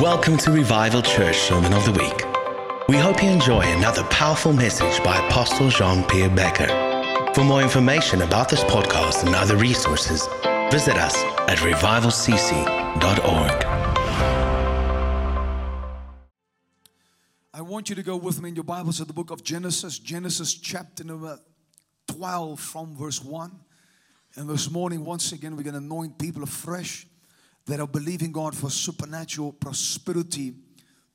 Welcome to Revival Church Sermon of the Week. We hope you enjoy another powerful message by Apostle Jean Pierre Becker. For more information about this podcast and other resources, visit us at revivalcc.org. I want you to go with me in your Bibles to the book of Genesis, Genesis chapter number 12 from verse 1. And this morning, once again, we're going to anoint people afresh that are believing God for supernatural prosperity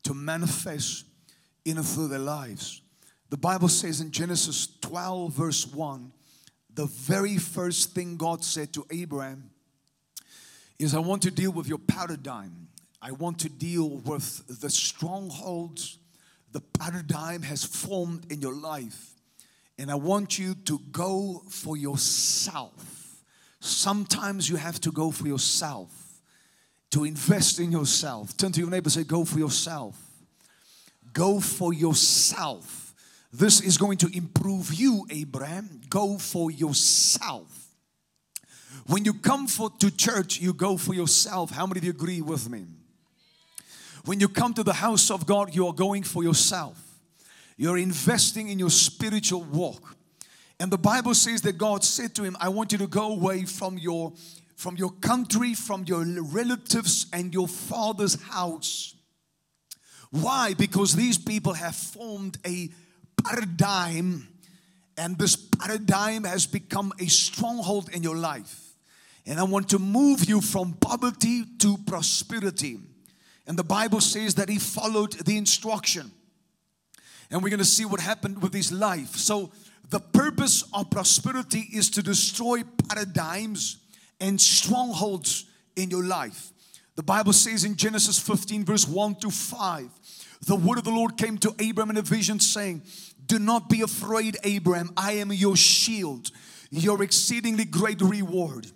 to manifest in and through their lives. The Bible says in Genesis 12, verse 1, the very first thing God said to Abraham is, I want to deal with your paradigm. I want to deal with the strongholds the paradigm has formed in your life. And I want you to go for yourself. Sometimes you have to go for yourself to invest in yourself. Turn to your neighbor say, Go for yourself. Go for yourself. This is going to improve you, Abraham. Go for yourself. When you come for, to church, you go for yourself. How many of you agree with me? When you come to the house of God, you are going for yourself. You're investing in your spiritual walk. And the Bible says that God said to him, I want you to go away from your from your country, from your relatives, and your father's house. Why? Because these people have formed a paradigm, and this paradigm has become a stronghold in your life. And I want to move you from poverty to prosperity. And the Bible says that he followed the instruction. And we're going to see what happened with his life. So, the purpose of prosperity is to destroy paradigms and strongholds in your life. The Bible says in Genesis 15, verse 1 to 5, the word of the Lord came to Abram in a vision saying, Do not be afraid, Abram, I am your shield, your exceedingly great reward.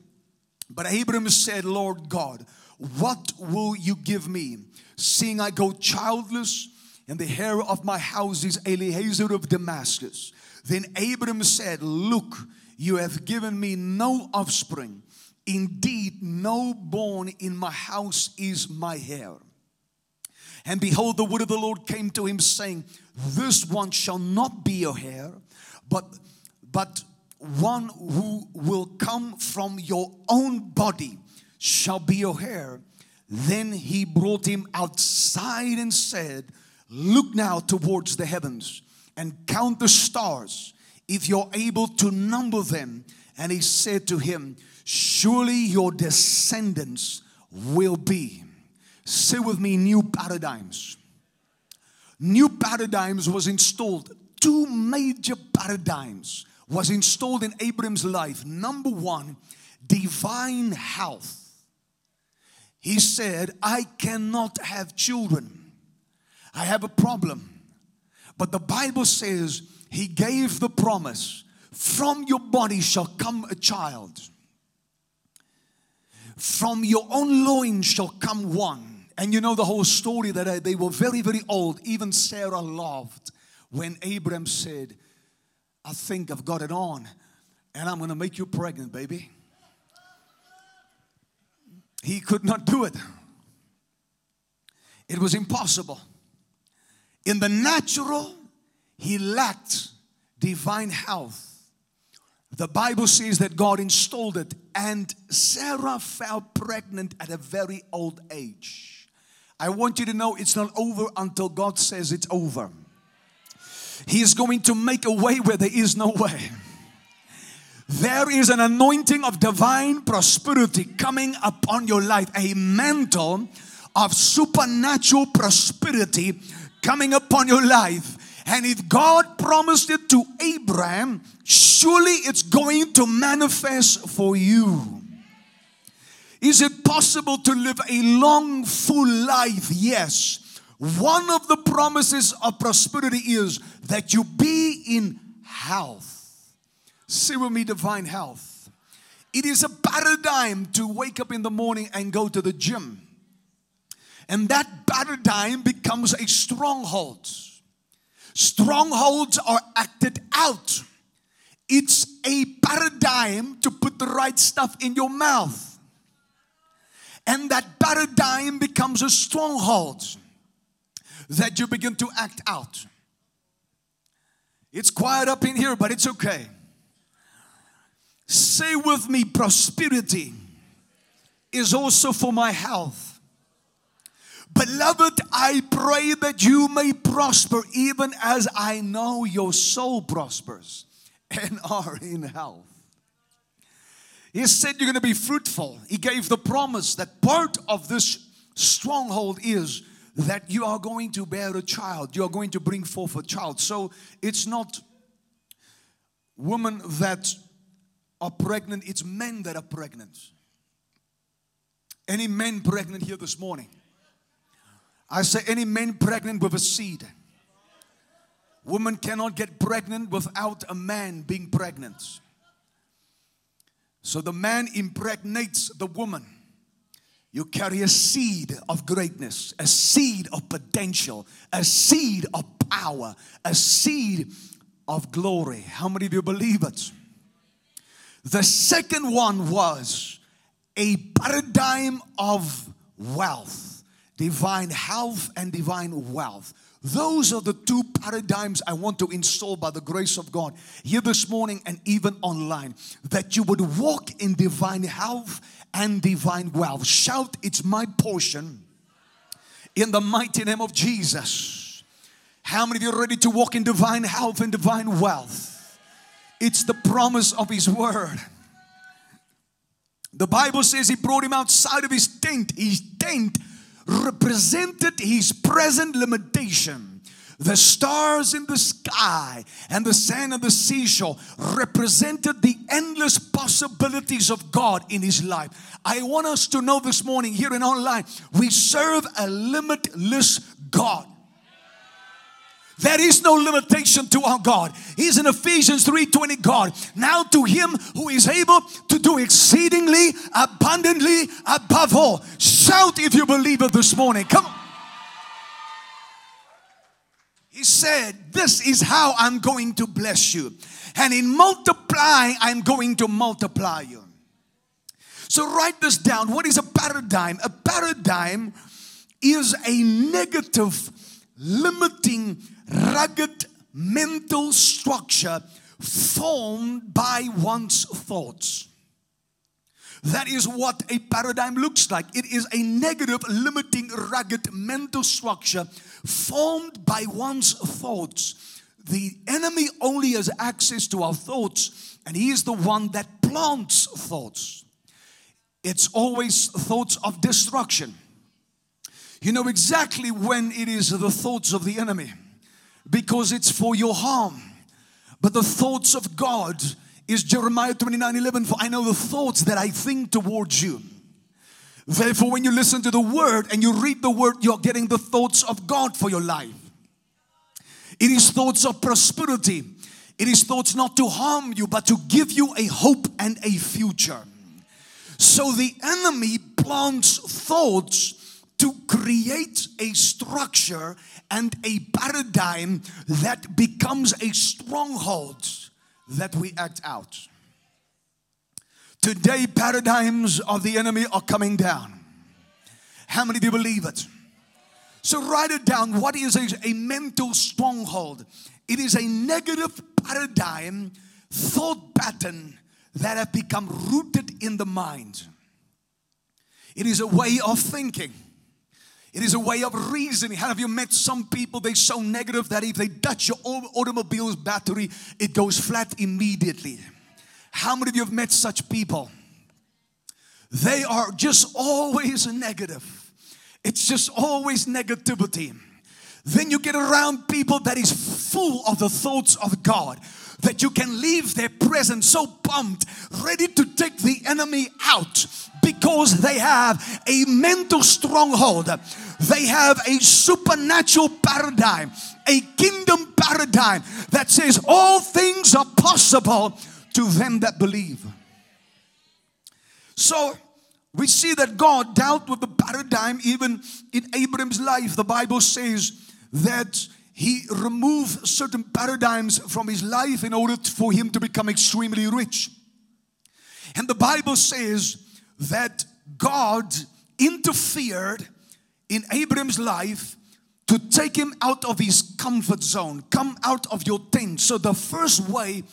But Abram said, Lord God, what will you give me, seeing I go childless, and the hair of my house is Eliezer of Damascus? Then Abram said, Look, you have given me no offspring Indeed, no bone in my house is my hair. And behold, the word of the Lord came to him, saying, This one shall not be your hair, but but one who will come from your own body shall be your hair. Then he brought him outside and said, Look now towards the heavens and count the stars, if you're able to number them. And he said to him, Surely your descendants will be. Say with me, new paradigms. New paradigms was installed. Two major paradigms was installed in Abram's life. Number one, divine health. He said, I cannot have children. I have a problem. But the Bible says he gave the promise from your body shall come a child. From your own loins shall come one. And you know the whole story that they were very, very old. Even Sarah loved when Abram said, I think I've got it on, and I'm gonna make you pregnant, baby. He could not do it, it was impossible. In the natural, he lacked divine health. The Bible says that God installed it, and Sarah fell pregnant at a very old age. I want you to know it's not over until God says it's over. He is going to make a way where there is no way. There is an anointing of divine prosperity coming upon your life, a mantle of supernatural prosperity coming upon your life. And if God promised it to Abraham, surely it's going to manifest for you. Is it possible to live a long, full life? Yes. One of the promises of prosperity is that you be in health. See with me, divine health. It is a paradigm to wake up in the morning and go to the gym. And that paradigm becomes a stronghold. Strongholds are acted out. It's a paradigm to put the right stuff in your mouth. And that paradigm becomes a stronghold that you begin to act out. It's quiet up in here, but it's okay. Say with me prosperity is also for my health. Beloved, I pray that you may prosper even as I know your soul prospers and are in health. He said you're going to be fruitful. He gave the promise that part of this stronghold is that you are going to bear a child. You are going to bring forth a child. So it's not women that are pregnant, it's men that are pregnant. Any men pregnant here this morning? I say, any men pregnant with a seed. Women cannot get pregnant without a man being pregnant. So the man impregnates the woman. You carry a seed of greatness, a seed of potential, a seed of power, a seed of glory. How many of you believe it? The second one was a paradigm of wealth, divine health, and divine wealth. Those are the two paradigms I want to install by the grace of God here this morning and even online. That you would walk in divine health and divine wealth. Shout, It's my portion in the mighty name of Jesus. How many of you are ready to walk in divine health and divine wealth? It's the promise of His word. The Bible says He brought him outside of his tent. His tent represented his present limitation. The stars in the sky and the sand on the seashore represented the endless possibilities of God in his life. I want us to know this morning here and online, we serve a limitless God. There is no limitation to our God. He's in Ephesians 3:20 God. Now to him who is able to do exceedingly abundantly above all. Shout if you believe it this morning. Come on. He said, This is how I'm going to bless you. And in multiplying, I'm going to multiply you. So write this down. What is a paradigm? A paradigm is a negative, limiting rugged mental structure formed by one's thoughts. That is what a paradigm looks like. It is a negative, limiting, rugged mental structure formed by one's thoughts. The enemy only has access to our thoughts, and he is the one that plants thoughts. It's always thoughts of destruction. You know exactly when it is the thoughts of the enemy because it's for your harm. But the thoughts of God is Jeremiah 29 11. For I know the thoughts that I think towards you. Therefore, when you listen to the word and you read the word, you're getting the thoughts of God for your life. It is thoughts of prosperity. It is thoughts not to harm you, but to give you a hope and a future. So the enemy plants thoughts to create a structure and a paradigm that becomes a stronghold that we act out. Today, paradigms of the enemy are coming down. How many do you believe it? So, write it down. What is a, a mental stronghold? It is a negative paradigm, thought pattern that have become rooted in the mind. It is a way of thinking. It is a way of reasoning. Have you met some people? They're so negative that if they touch your automobile's battery, it goes flat immediately. How many of you have met such people? They are just always negative. It's just always negativity. Then you get around people that is full of the thoughts of God that you can leave their presence so pumped, ready to take the enemy out because they have a mental stronghold. They have a supernatural paradigm, a kingdom paradigm that says all things are possible to them that believe. So, we see that God dealt with the paradigm even in Abraham's life. The Bible says that he removed certain paradigms from his life in order for him to become extremely rich. And the Bible says that God interfered in Abraham's life to take him out of his comfort zone, come out of your tent. So, the first way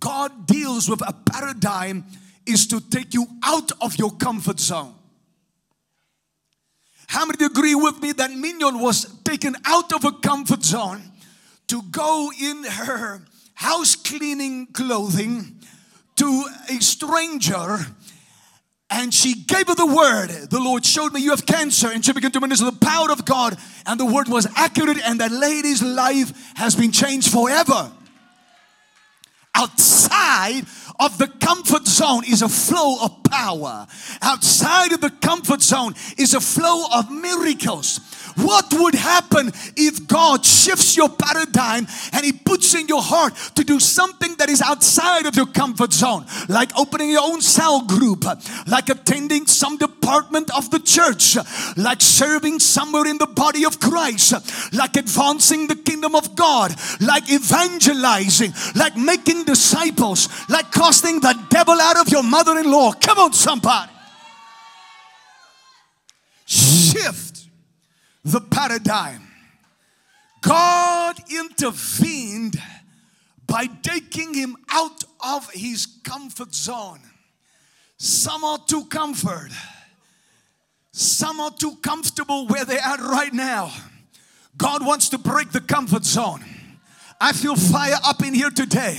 God deals with a paradigm is to take you out of your comfort zone. How many agree with me that Mignon was taken out of a comfort zone to go in her house cleaning clothing to a stranger and she gave her the word. The Lord showed me you have cancer, and she began to minister the power of God, and the word was accurate, and that lady's life has been changed forever. Outside of the comfort zone is a flow of power. Outside of the comfort zone is a flow of miracles. What would happen if God shifts your paradigm and He puts in your heart to do something that is outside of your comfort zone, like opening your own cell group, like attending some department of the church, like serving somewhere in the body of Christ, like advancing the kingdom of God, like evangelizing, like making disciples, like casting the devil out of your mother in law? Come on, somebody. Shift the paradigm. God intervened by taking him out of his comfort zone. Some are too comfort. Some are too comfortable where they're right now. God wants to break the comfort zone. I feel fire up in here today.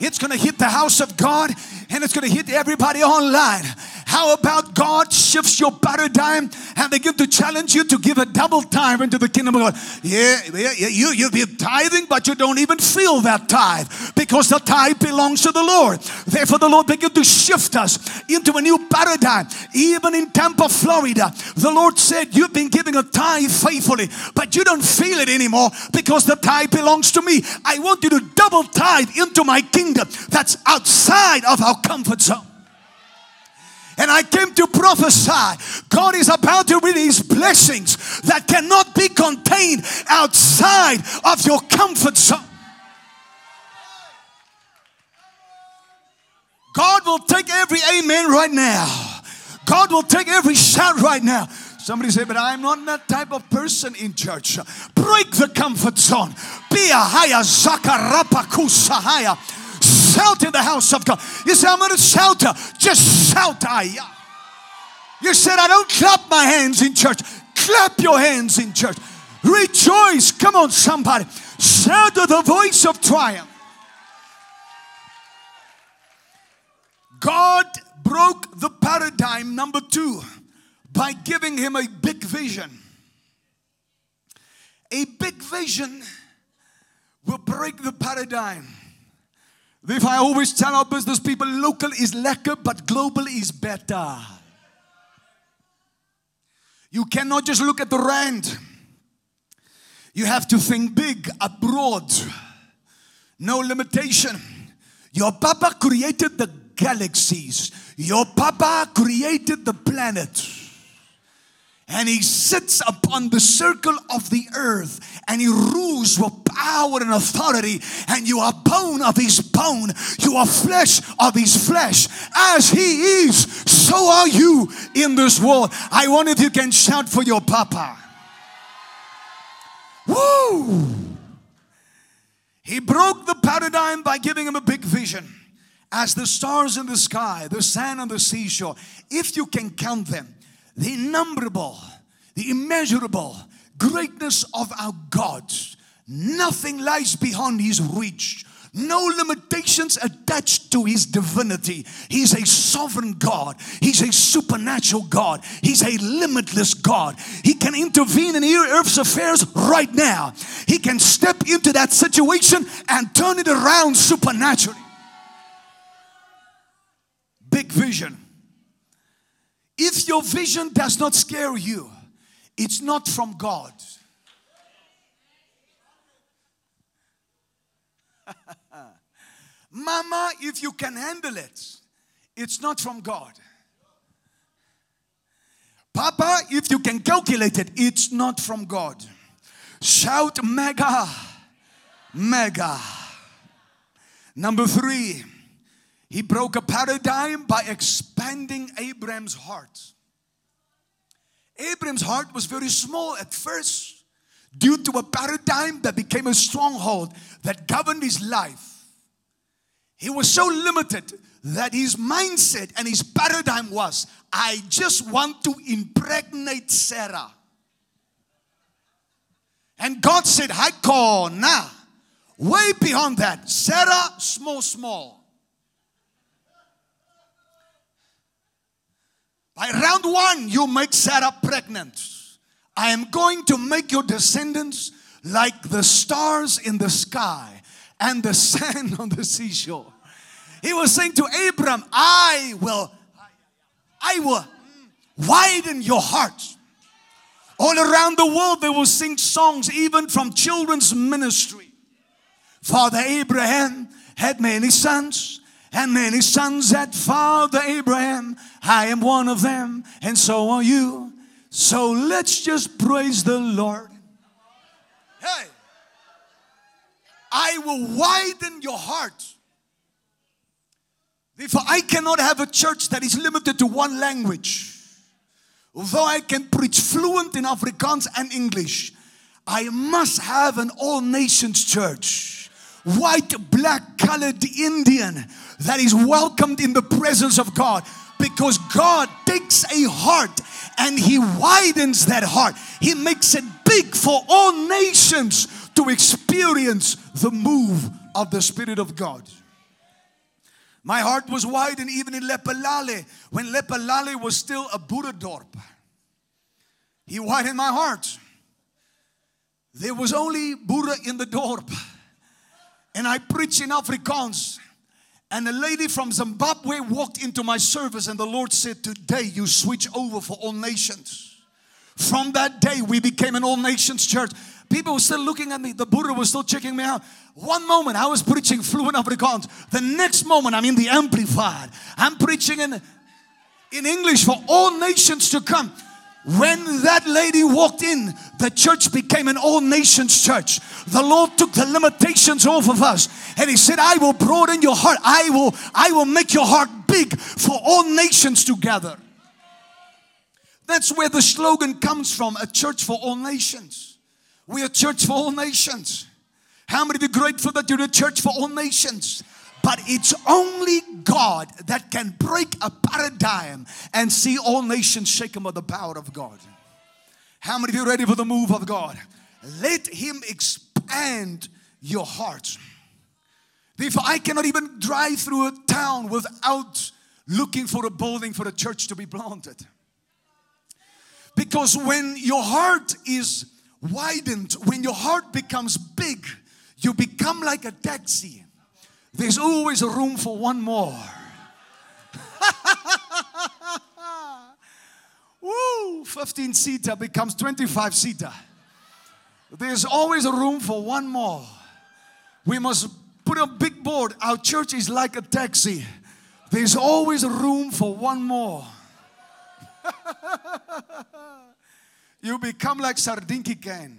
It's going to hit the house of God and it's going to hit everybody online. How about God shifts your paradigm and they give to challenge you to give a double time into the kingdom of God? Yeah, yeah, yeah you, you'll be tithing, but you don't even feel that tithe because the tithe belongs to the Lord. Therefore, the Lord began to shift us into a new paradigm. Even in Tampa, Florida, the Lord said, You've been giving a tithe faithfully, but you don't feel it anymore because the tithe belongs to me. I want you to double tithe into my kingdom that's outside of our comfort zone. And I came to prophesy. God is about to release blessings that cannot be contained outside of your comfort zone. God will take every amen right now. God will take every shout right now. Somebody say, but I'm not that type of person in church. Break the comfort zone. Be a higher zakarapakusahaya shout in the house of God. You say, I'm going to shout. Just shout. You said, I don't clap my hands in church. Clap your hands in church. Rejoice. Come on, somebody. Shout with the voice of triumph. God broke the paradigm, number two, by giving him a big vision. A big vision will break the paradigm. If I always tell our business people, local is lekker, but global is better. You cannot just look at the rand. You have to think big abroad. No limitation. Your papa created the galaxies. Your papa created the planet and he sits upon the circle of the earth and he rules with power and authority and you are bone of his bone you are flesh of his flesh as he is so are you in this world i wonder if you can shout for your papa Woo! He broke the paradigm by giving him a big vision. As the stars in the sky, the sand on the seashore, if you can count them, the innumerable, the immeasurable greatness of our God. Nothing lies beyond His reach. No limitations attached to his divinity. He's a sovereign God. He's a supernatural God. He's a limitless God. He can intervene in earth's affairs right now. He can step into that situation and turn it around supernaturally. Big vision. If your vision does not scare you, it's not from God. Mama, if you can handle it, it's not from God. Papa, if you can calculate it, it's not from God. Shout mega, mega. Number three. He broke a paradigm by expanding Abraham's heart. Abram's heart was very small at first due to a paradigm that became a stronghold that governed his life. He was so limited that his mindset and his paradigm was I just want to impregnate Sarah. And God said, I call now. Way beyond that. Sarah, small, small. By round one, you make Sarah pregnant. I am going to make your descendants like the stars in the sky and the sand on the seashore. He was saying to Abram, I will, I will widen your heart. All around the world, they will sing songs, even from children's ministry. Father Abraham had many sons, and many sons that Father Abraham. I am one of them, and so are you. So let's just praise the Lord. Hey, I will widen your heart. Therefore, I cannot have a church that is limited to one language. Although I can preach fluent in Afrikaans and English, I must have an all nations church. White, black, colored, Indian that is welcomed in the presence of God because God takes a heart and He widens that heart. He makes it big for all nations to experience the move of the Spirit of God. My heart was widened even in Lephalale when Lephalale was still a Boere dorp. He widened my heart. There was only Boere in the dorp. And I preached in Afrikaans. And a lady from Zimbabwe walked into my service, and the Lord said, Today you switch over for all nations. From that day, we became an all nations church. People were still looking at me. The Boere was still checking me out. One moment I was preaching fluent Afrikaans. The next moment I'm in the amplified. I'm preaching in, in English for all nations to come. When that lady walked in, the church became an all nations church. The Lord took the limitations off of us and He said, I will broaden your heart. I will, I will make your heart big for all nations together. That's where the slogan comes from a church for all nations. We're a church for all nations. How many of you grateful that you're a church for all nations? But it's only God that can break a paradigm and see all nations shaken by the power of God. How many of you ready for the move of God? Let Him expand your heart. Therefore, I cannot even drive through a town without looking for a building for a church to be planted. Because when your heart is widened, when your heart becomes big, you become like a taxi. There's always room for one more. Woo! 15 seater becomes 25 seater. There's always a room for one more. We must put a big board. Our church is like a taxi. There's always room for one more. you become like Sardinki can.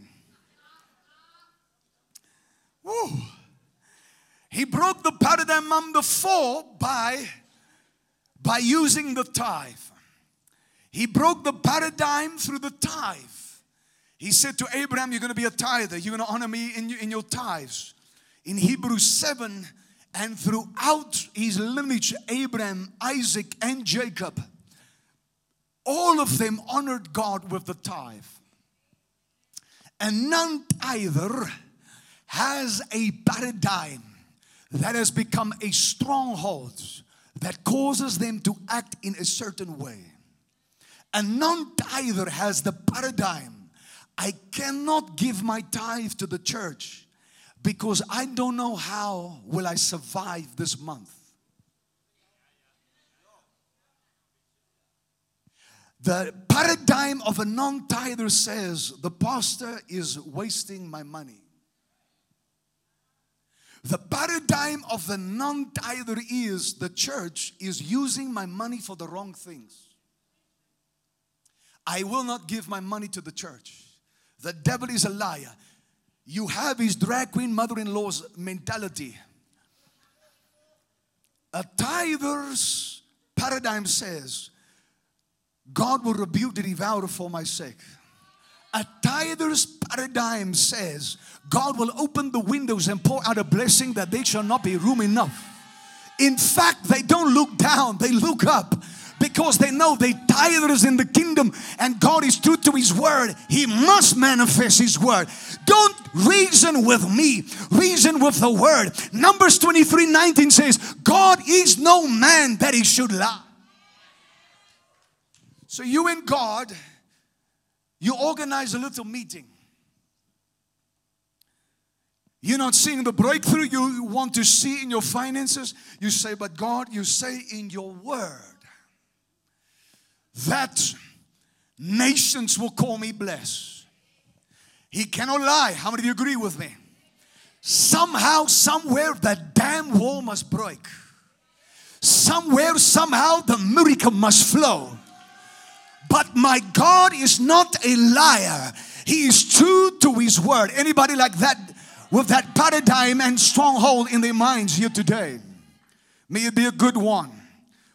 Woo! He broke the paradigm number four by, by using the tithe. He broke the paradigm through the tithe. He said to Abraham, You're going to be a tither. You're going to honor me in, in your tithes. In Hebrews 7, and throughout his lineage, Abraham, Isaac, and Jacob, all of them honored God with the tithe. And none either has a paradigm that has become a stronghold that causes them to act in a certain way. And non tither has the paradigm. I cannot give my tithe to the church because I don't know how will I survive this month. The paradigm of a non-tither says the pastor is wasting my money. The paradigm of the non tither is the church is using my money for the wrong things. I will not give my money to the church. The devil is a liar. You have his drag queen mother in law's mentality. A tither's paradigm says God will rebuke the devourer for my sake. A tither's paradigm says God will open the windows and pour out a blessing that there shall not be room enough. In fact, they don't look down, they look up because they know they tithers in the kingdom and God is true to his word. He must manifest his word. Don't reason with me, reason with the word. Numbers 23 19 says, God is no man that he should lie. So you and God, you organize a little meeting. You're not seeing the breakthrough you want to see in your finances. You say, but God, you say in your word that nations will call me blessed. He cannot lie. How many of you agree with me? Somehow, somewhere, that dam wall must break. Somewhere, somehow, the miracle must flow. But my God is not a liar. He is true to his word. Anybody like that with that paradigm and stronghold in their minds here today? May it be a good one.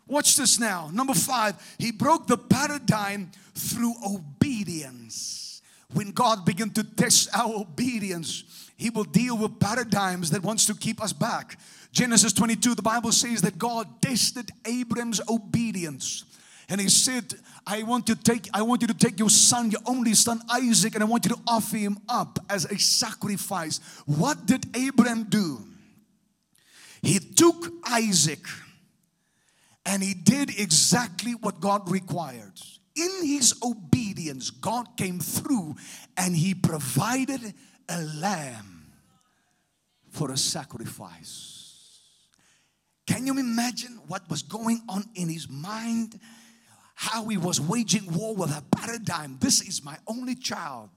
Watch this now. Number five, he broke the paradigm through obedience. When God began to test our obedience, he will deal with paradigms that wants to keep us back. Genesis 22, the Bible says that God tested Abram's obedience. And he said, I want to take, I want you to take your son, your only son Isaac, and I want you to offer him up as a sacrifice. What did Abraham do? He took Isaac and he did exactly what God required. In his obedience, God came through and he provided a lamb for a sacrifice. Can you imagine what was going on in his mind? How he was waging war with a paradigm. This is my only child.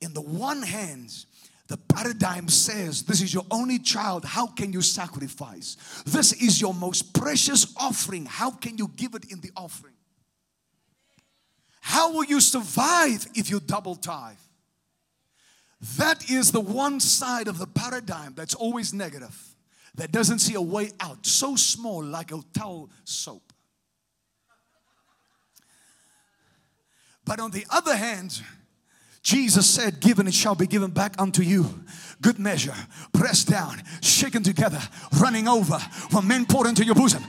In the one hand, the paradigm says, This is your only child. How can you sacrifice? This is your most precious offering. How can you give it in the offering? How will you survive if you double tithe? That is the one side of the paradigm that's always negative, that doesn't see a way out. So small, like a towel soap. But on the other hand, Jesus said, Given it shall be given back unto you. Good measure, pressed down, shaken together, running over, when men pour into your bosom.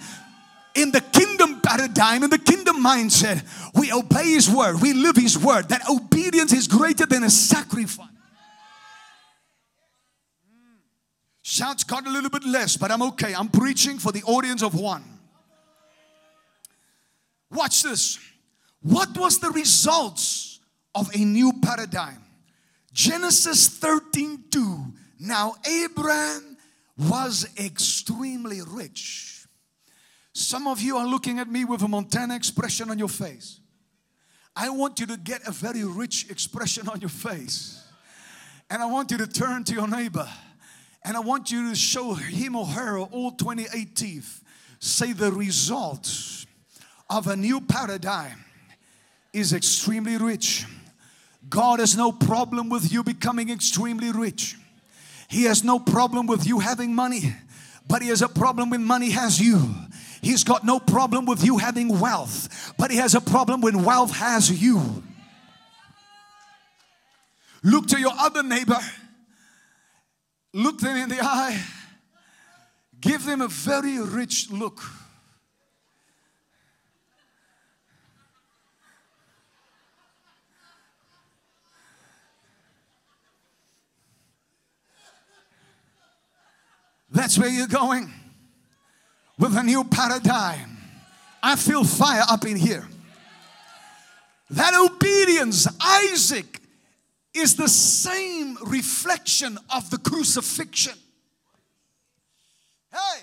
In the kingdom paradigm, in the kingdom mindset, we obey His word, we live His word. That obedience is greater than a sacrifice. Shouts got a little bit less, but I'm okay. I'm preaching for the audience of one. Watch this. What was the results of a new paradigm. Genesis 13 2. Now, Abraham was extremely rich. Some of you are looking at me with a Montana expression on your face. I want you to get a very rich expression on your face. And I want you to turn to your neighbor and I want you to show him or her all 28 teeth. Say the result of a new paradigm is extremely rich. God has no problem with you becoming extremely rich. He has no problem with you having money, but He has a problem when money has you. He's got no problem with you having wealth, but He has a problem when wealth has you. Look to your other neighbor, look them in the eye, give them a very rich look. That's where you're going with a new paradigm. I feel fire up in here. That obedience, Isaac, is the same reflection of the crucifixion. Hey,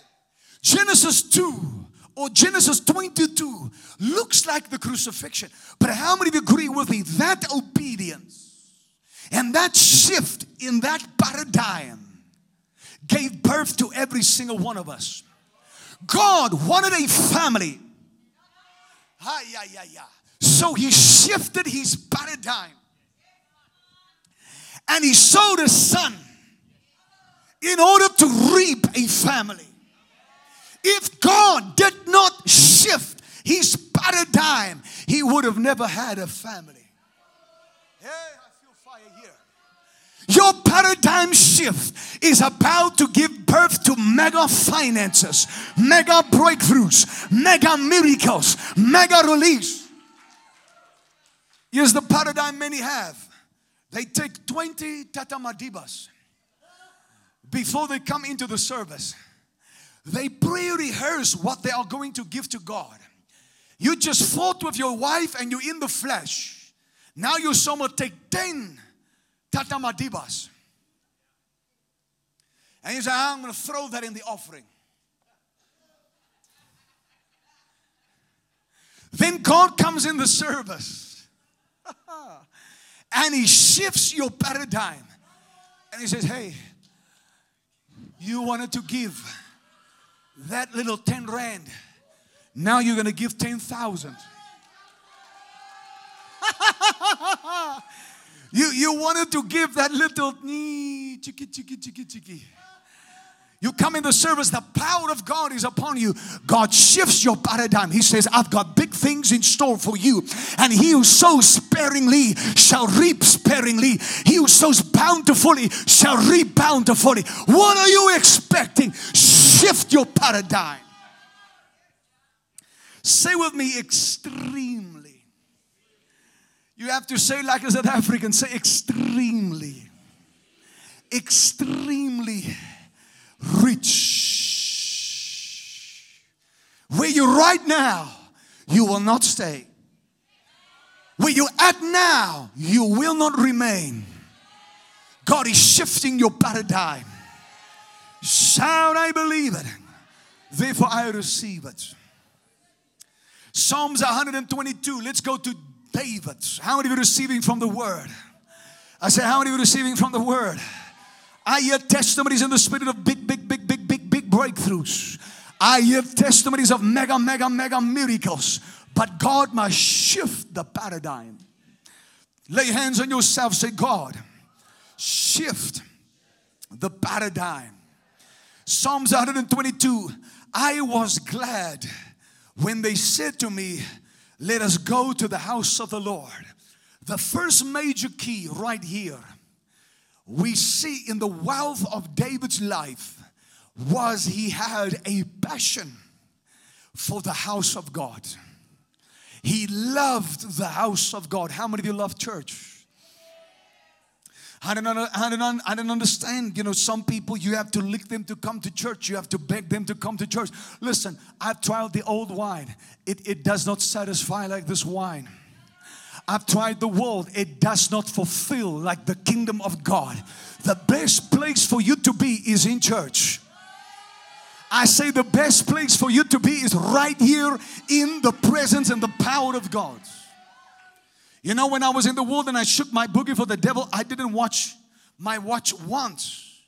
Genesis 2 or Genesis 22 looks like the crucifixion. But how many of you agree with me? That obedience and that shift in that paradigm gave birth to every single one of us. God wanted a family. Yeah, yeah, yeah. So he shifted his paradigm and he sowed a son in order to reap a family. If God did not shift his paradigm, he would have never had a family. Hey, Your paradigm shift is about to give birth to mega finances, mega breakthroughs, mega miracles, mega release. Here's the paradigm many have they take 20 Tata Madibas before they come into the service. They pre rehearse what they are going to give to God. You just fought with your wife and you're in the flesh. Now you someone take 10 Tata Madibas. And you say, I'm going to throw that in the offering. Then God comes in the service and He shifts your paradigm. And He says, Hey, you wanted to give that little 10 rand. Now you're going to give 10,000. you, you wanted to give that little chicky, chicky, chicky, chicky. You come in the service, the power of God is upon you. God shifts your paradigm. He says, I've got big things in store for you. And he who sows sparingly shall reap sparingly. He who sows bountifully shall reap bountifully. What are you expecting? Shift your paradigm. Say with me, extremely. You have to say like a South African, say extremely. Extremely rich. Where you're right now, you will not stay. Where you're at now, you will not remain. God is shifting your paradigm. Shout, I believe it. Therefore, I receive it. Psalms 122. Let's go to David. How many of you receiving from the word? I said, How many of you receiving from the word? I hear testimonies in the spirit of big, big, big, big, big, big breakthroughs. I hear testimonies of mega, mega, mega miracles. But God must shift the paradigm. Lay hands on yourself, say, God, shift the paradigm. Psalms 122 I was glad when they said to me, Let us go to the house of the Lord. The first major key right here we see in the wealth of David's life was he had a passion for the house of God. He loved the house of God. How many of you love church? I don't, I, don't, I don't understand. You know, some people you have to lick them to come to church. You have to beg them to come to church. Listen, I've tried the old wine. It, it does not satisfy like this wine. I've tried the world, it does not fulfill like the kingdom of God. The best place for you to be is in church. I say the best place for you to be is right here in the presence and the power of God. You know, when I was in the world and I shook my boogie for the devil, I didn't watch my watch once.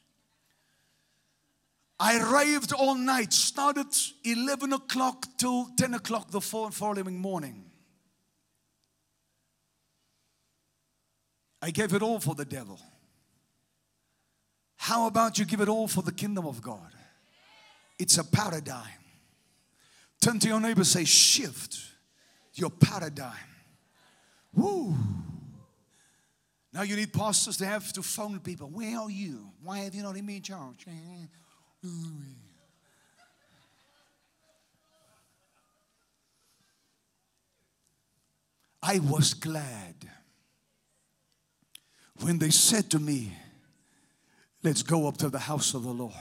I raved all night, started 11 o'clock till 10 o'clock the following morning. I gave it all for the devil. How about you give it all for the kingdom of God? It's a paradigm. Turn to your neighbor say, shift your paradigm. Woo. Now you need pastors to have to phone people. Where are you? Why have you not been in charge? I was glad when they said to me, Let's go up to the house of the Lord.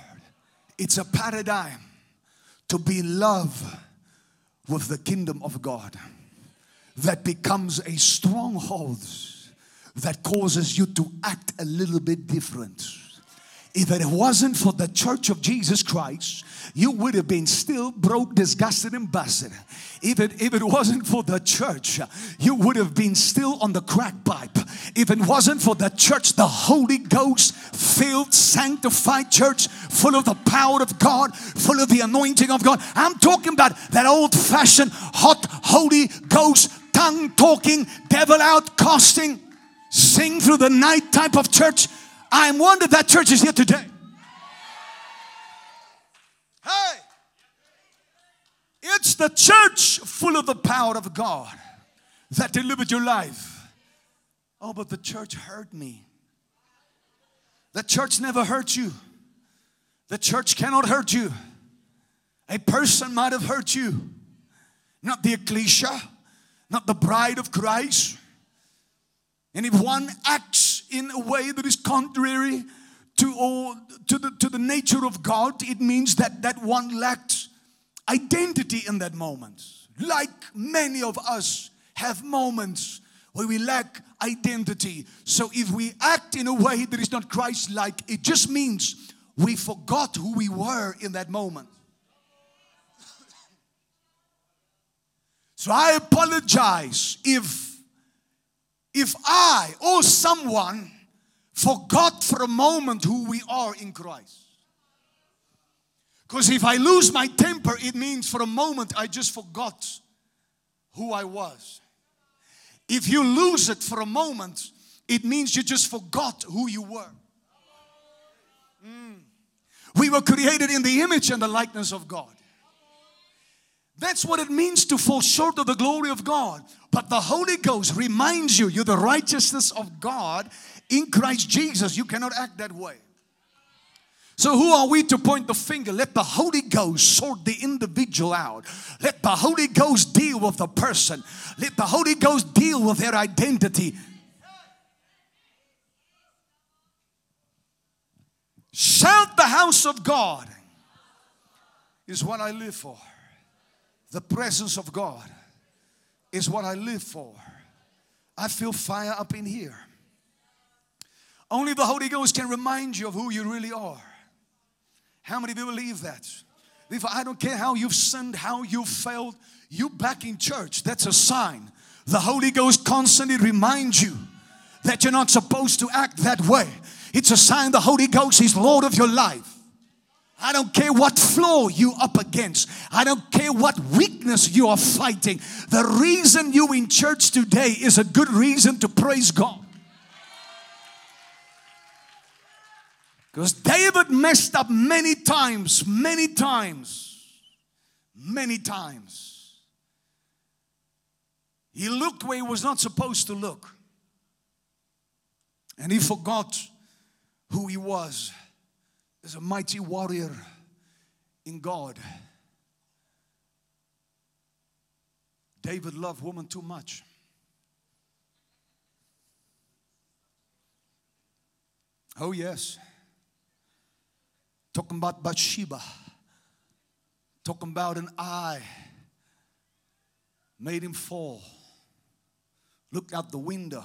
It's a paradigm to be in love with the kingdom of God that becomes a stronghold that causes you to act a little bit different. If it wasn't for the church of Jesus Christ, you would have been still broke, disgusted, and busted. If it, if it wasn't for the church, you would have been still on the crack pipe. If it wasn't for the church, the Holy Ghost filled, sanctified church, full of the power of God, full of the anointing of God. I'm talking about that old fashioned, hot, Holy Ghost, tongue talking, devil out casting, sing through the night type of church I'm wondering that church is here today. Hey, it's the church full of the power of God that delivered your life? Oh, but the church hurt me. The church never hurt you. The church cannot hurt you. A person might have hurt you, not the ecclesia, not the bride of Christ. And if one acts in a way that is contrary to, all, to, the, to the nature of God, it means that that one lacked identity in that moment. Like many of us have moments where we lack identity. So if we act in a way that is not Christ like, it just means we forgot who we were in that moment. So I apologize if if I or someone forgot for a moment who we are in Christ. Because if I lose my temper, it means for a moment I just forgot who I was. If you lose it for a moment, it means you just forgot who you were. Mm. We were created in the image and the likeness of God. That's what it means to fall short of the glory of God. But the Holy Ghost reminds you, you're the righteousness of God in Christ Jesus. You cannot act that way. So, who are we to point the finger? Let the Holy Ghost sort the individual out. Let the Holy Ghost deal with the person. Let the Holy Ghost deal with their identity. Shout the house of God is what I live for. The presence of God is what I live for. I feel fire up in here. Only the Holy Ghost can remind you of who you really are. How many of you believe that? If I don't care how you've sinned, how you've failed, you back in church. That's a sign. The Holy Ghost constantly reminds you that you're not supposed to act that way. It's a sign the Holy Ghost is Lord of your life. I don't care what flaw you up against. I don't care what weakness you are fighting. The reason you in church today is a good reason to praise God. Because David messed up many times, many times, many times. He looked where he was not supposed to look. And he forgot who he was as a mighty warrior in God. David loved woman too much. Oh, yes. Talking about Bathsheba. Talking about an eye. Made him fall. Looked out the window.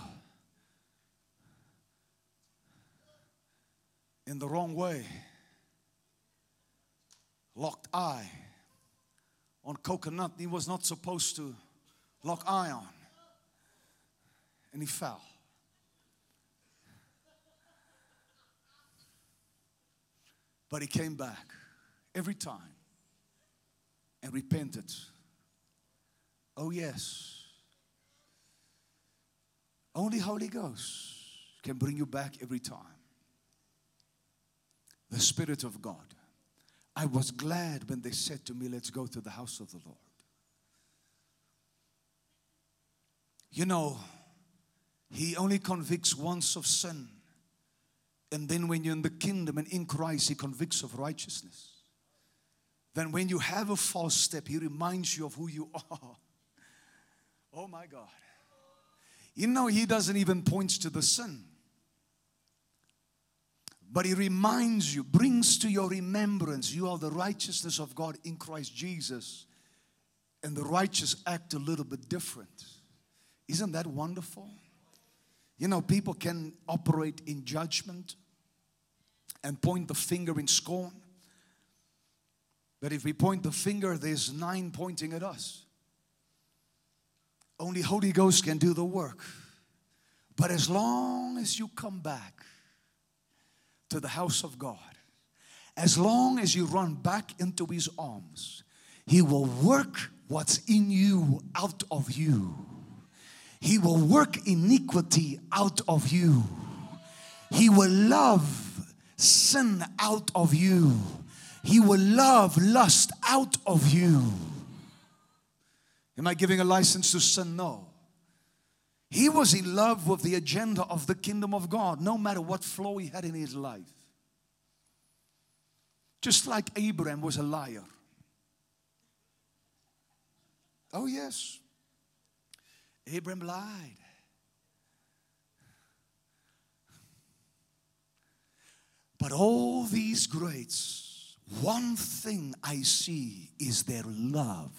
In the wrong way. Locked eye on coconut he was not supposed to lock eye on. And he fell. But he came back every time and repented. Oh, yes. Only Holy Ghost can bring you back every time. The Spirit of God. I was glad when they said to me, Let's go to the house of the Lord. You know, He only convicts once of sin. And then when you're in the kingdom and in Christ, He convicts of righteousness. Then when you have a false step, He reminds you of who you are. Oh my God. You know, He doesn't even point to the sin. But He reminds you, brings to your remembrance, you are the righteousness of God in Christ Jesus. And the righteous act a little bit different. Isn't that wonderful? You know, people can operate in judgment and point the finger in scorn. But if we point the finger, there's nine pointing at us. Only Holy Ghost can do the work. But as long as you come back to the house of God, as long as you run back into His arms, He will work what's in you out of you. He will work iniquity out of you. He will love sin out of you. He will love lust out of you. Am I giving a license to sin? No. He was in love with the agenda of the kingdom of God, no matter what flaw he had in his life. Just like Abraham was a liar. Oh, yes. Abraham lied. But all these greats, one thing I see is their love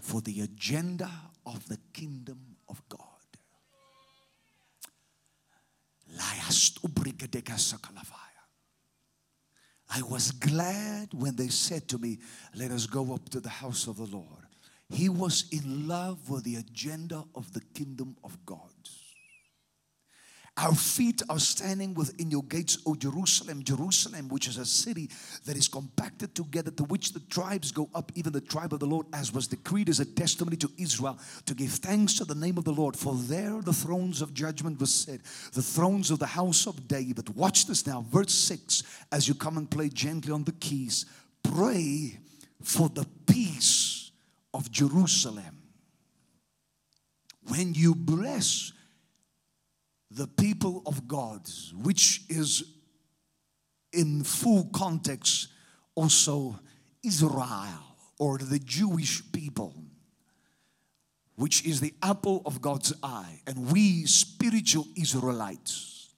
for the agenda of the kingdom of God. I was glad when they said to me, Let us go up to the house of the Lord. He was in love with the agenda of the kingdom of God. Our feet are standing within your gates, O Jerusalem, Jerusalem, which is a city that is compacted together, to which the tribes go up, even the tribe of the Lord, as was decreed as a testimony to Israel, to give thanks to the name of the Lord. For there the thrones of judgment were set, the thrones of the house of David. Watch this now, verse 6, as you come and play gently on the keys. Pray for the peace of Jerusalem. When you bless, the people of God, which is in full context also Israel or the Jewish people, which is the apple of God's eye, and we spiritual Israelites,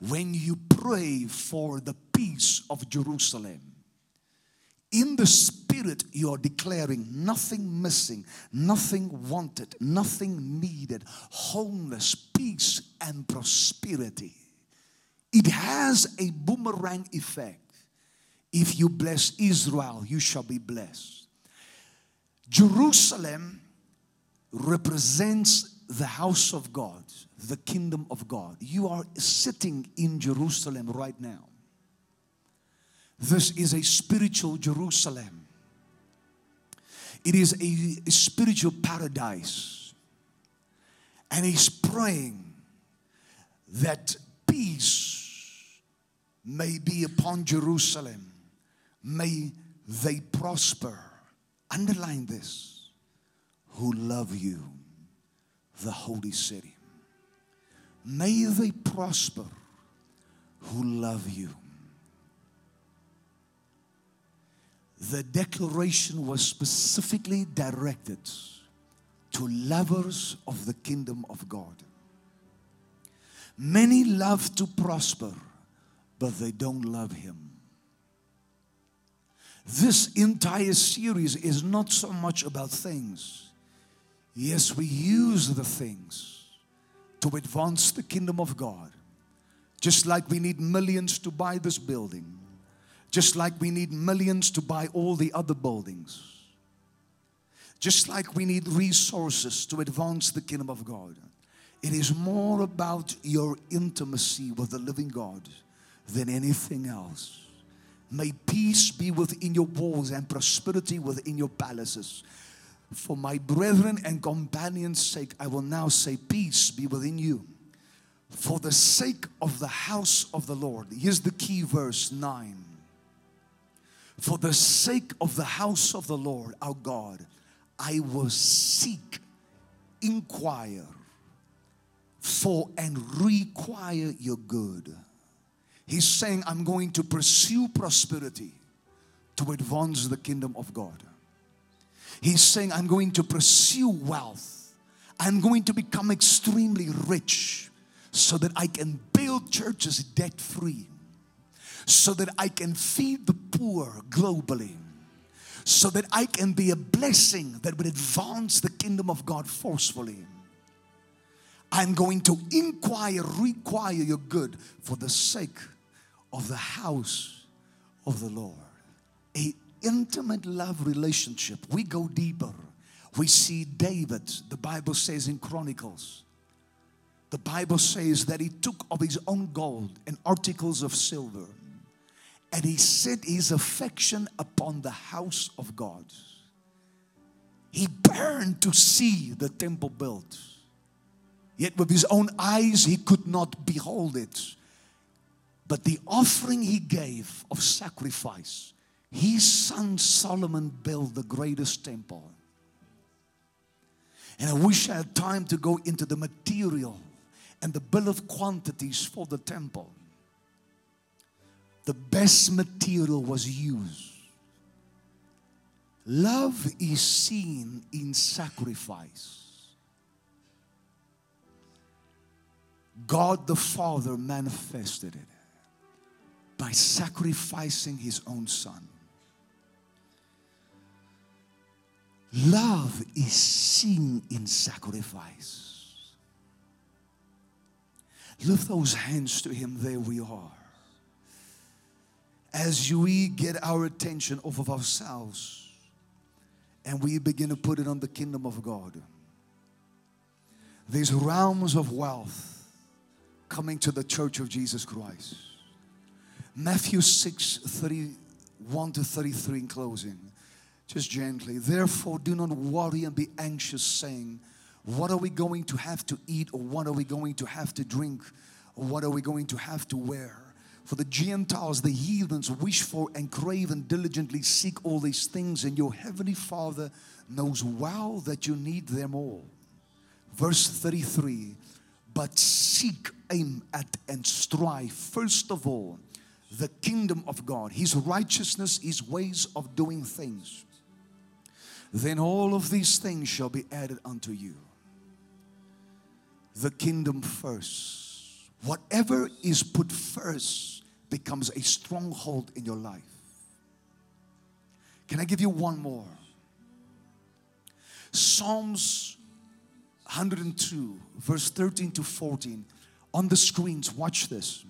when you pray for the peace of Jerusalem, in the spirit, you are declaring nothing missing, nothing wanted, nothing needed, wholeness, peace, and prosperity. It has a boomerang effect. If you bless Israel, you shall be blessed. Jerusalem represents the house of God, the kingdom of God. You are sitting in Jerusalem right now. This is a spiritual Jerusalem. It is a, spiritual paradise. And he's praying that peace may be upon Jerusalem. May they prosper. Underline this who love you, the holy city. May they prosper who love you. The declaration was specifically directed to lovers of the kingdom of God. Many love to prosper, but they don't love Him. This entire series is not so much about things. Yes, we use the things to advance the kingdom of God. Just like we need millions to buy this building just like we need millions to buy all the other buildings. Just like we need resources to advance the kingdom of God. It is more about your intimacy with the living God than anything else. May peace be within your walls and prosperity within your palaces. For my brethren and companions' sake, I will now say, Peace be within you. For the sake of the house of the Lord. Here's the key verse 9 for the sake of the house of the Lord our God, I will seek, inquire for, and require your good. He's saying, I'm going to pursue prosperity to advance the kingdom of God. He's saying, I'm going to pursue wealth. I'm going to become extremely rich so that I can build churches debt free so that I can feed the poor globally, so that I can be a blessing that would advance the kingdom of God forcefully. I'm going to inquire, require your good for the sake of the house of the Lord. A intimate love relationship. We go deeper. We see David, the Bible says in Chronicles. The Bible says that he took of his own gold and articles of silver and he set his affection upon the house of God. He burned to see the temple built. Yet with his own eyes he could not behold it. But the offering he gave of sacrifice, his son Solomon built the greatest temple. And I wish I had time to go into the material and the bill of quantities for the temple. The best material was used. Love is seen in sacrifice. God the Father manifested it by sacrificing his own son. Love is seen in sacrifice. Lift those hands to him. There we are. As we get our attention off of ourselves and we begin to put it on the kingdom of God, these realms of wealth coming to the church of Jesus Christ. Matthew 6 31 to 33 in closing. Just gently. Therefore, do not worry and be anxious, saying, What are we going to have to eat, or what are we going to have to drink, or what are we going to have to wear? For the Gentiles, the heathens, wish for and crave and diligently seek all these things, and your heavenly Father knows well that you need them all. Verse 33 But seek, aim at, and strive, first of all, the kingdom of God, His righteousness, His ways of doing things. Then all of these things shall be added unto you. The kingdom first. Whatever is put first becomes a stronghold in your life. Can I give you one more? Psalms 102, verse 13 to 14. On the screens, watch this.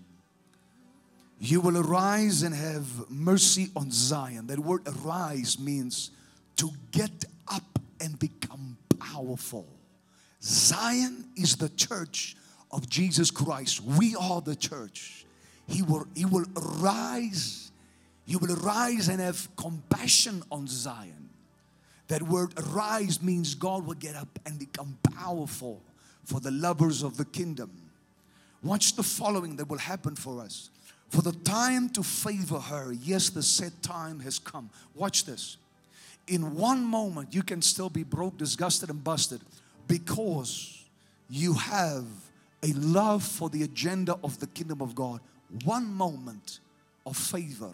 You will arise and have mercy on Zion. That word arise means to get up and become powerful. Zion is the church of Jesus Christ. We are the church. He will, he will rise. You will arise and have compassion on Zion. That word rise means God will get up and become powerful for the lovers of the kingdom. Watch the following that will happen for us. For the time to favor her, yes, the set time has come. Watch this. In one moment, you can still be broke, disgusted, and busted because you have a love for the agenda of the kingdom of God. One moment of favor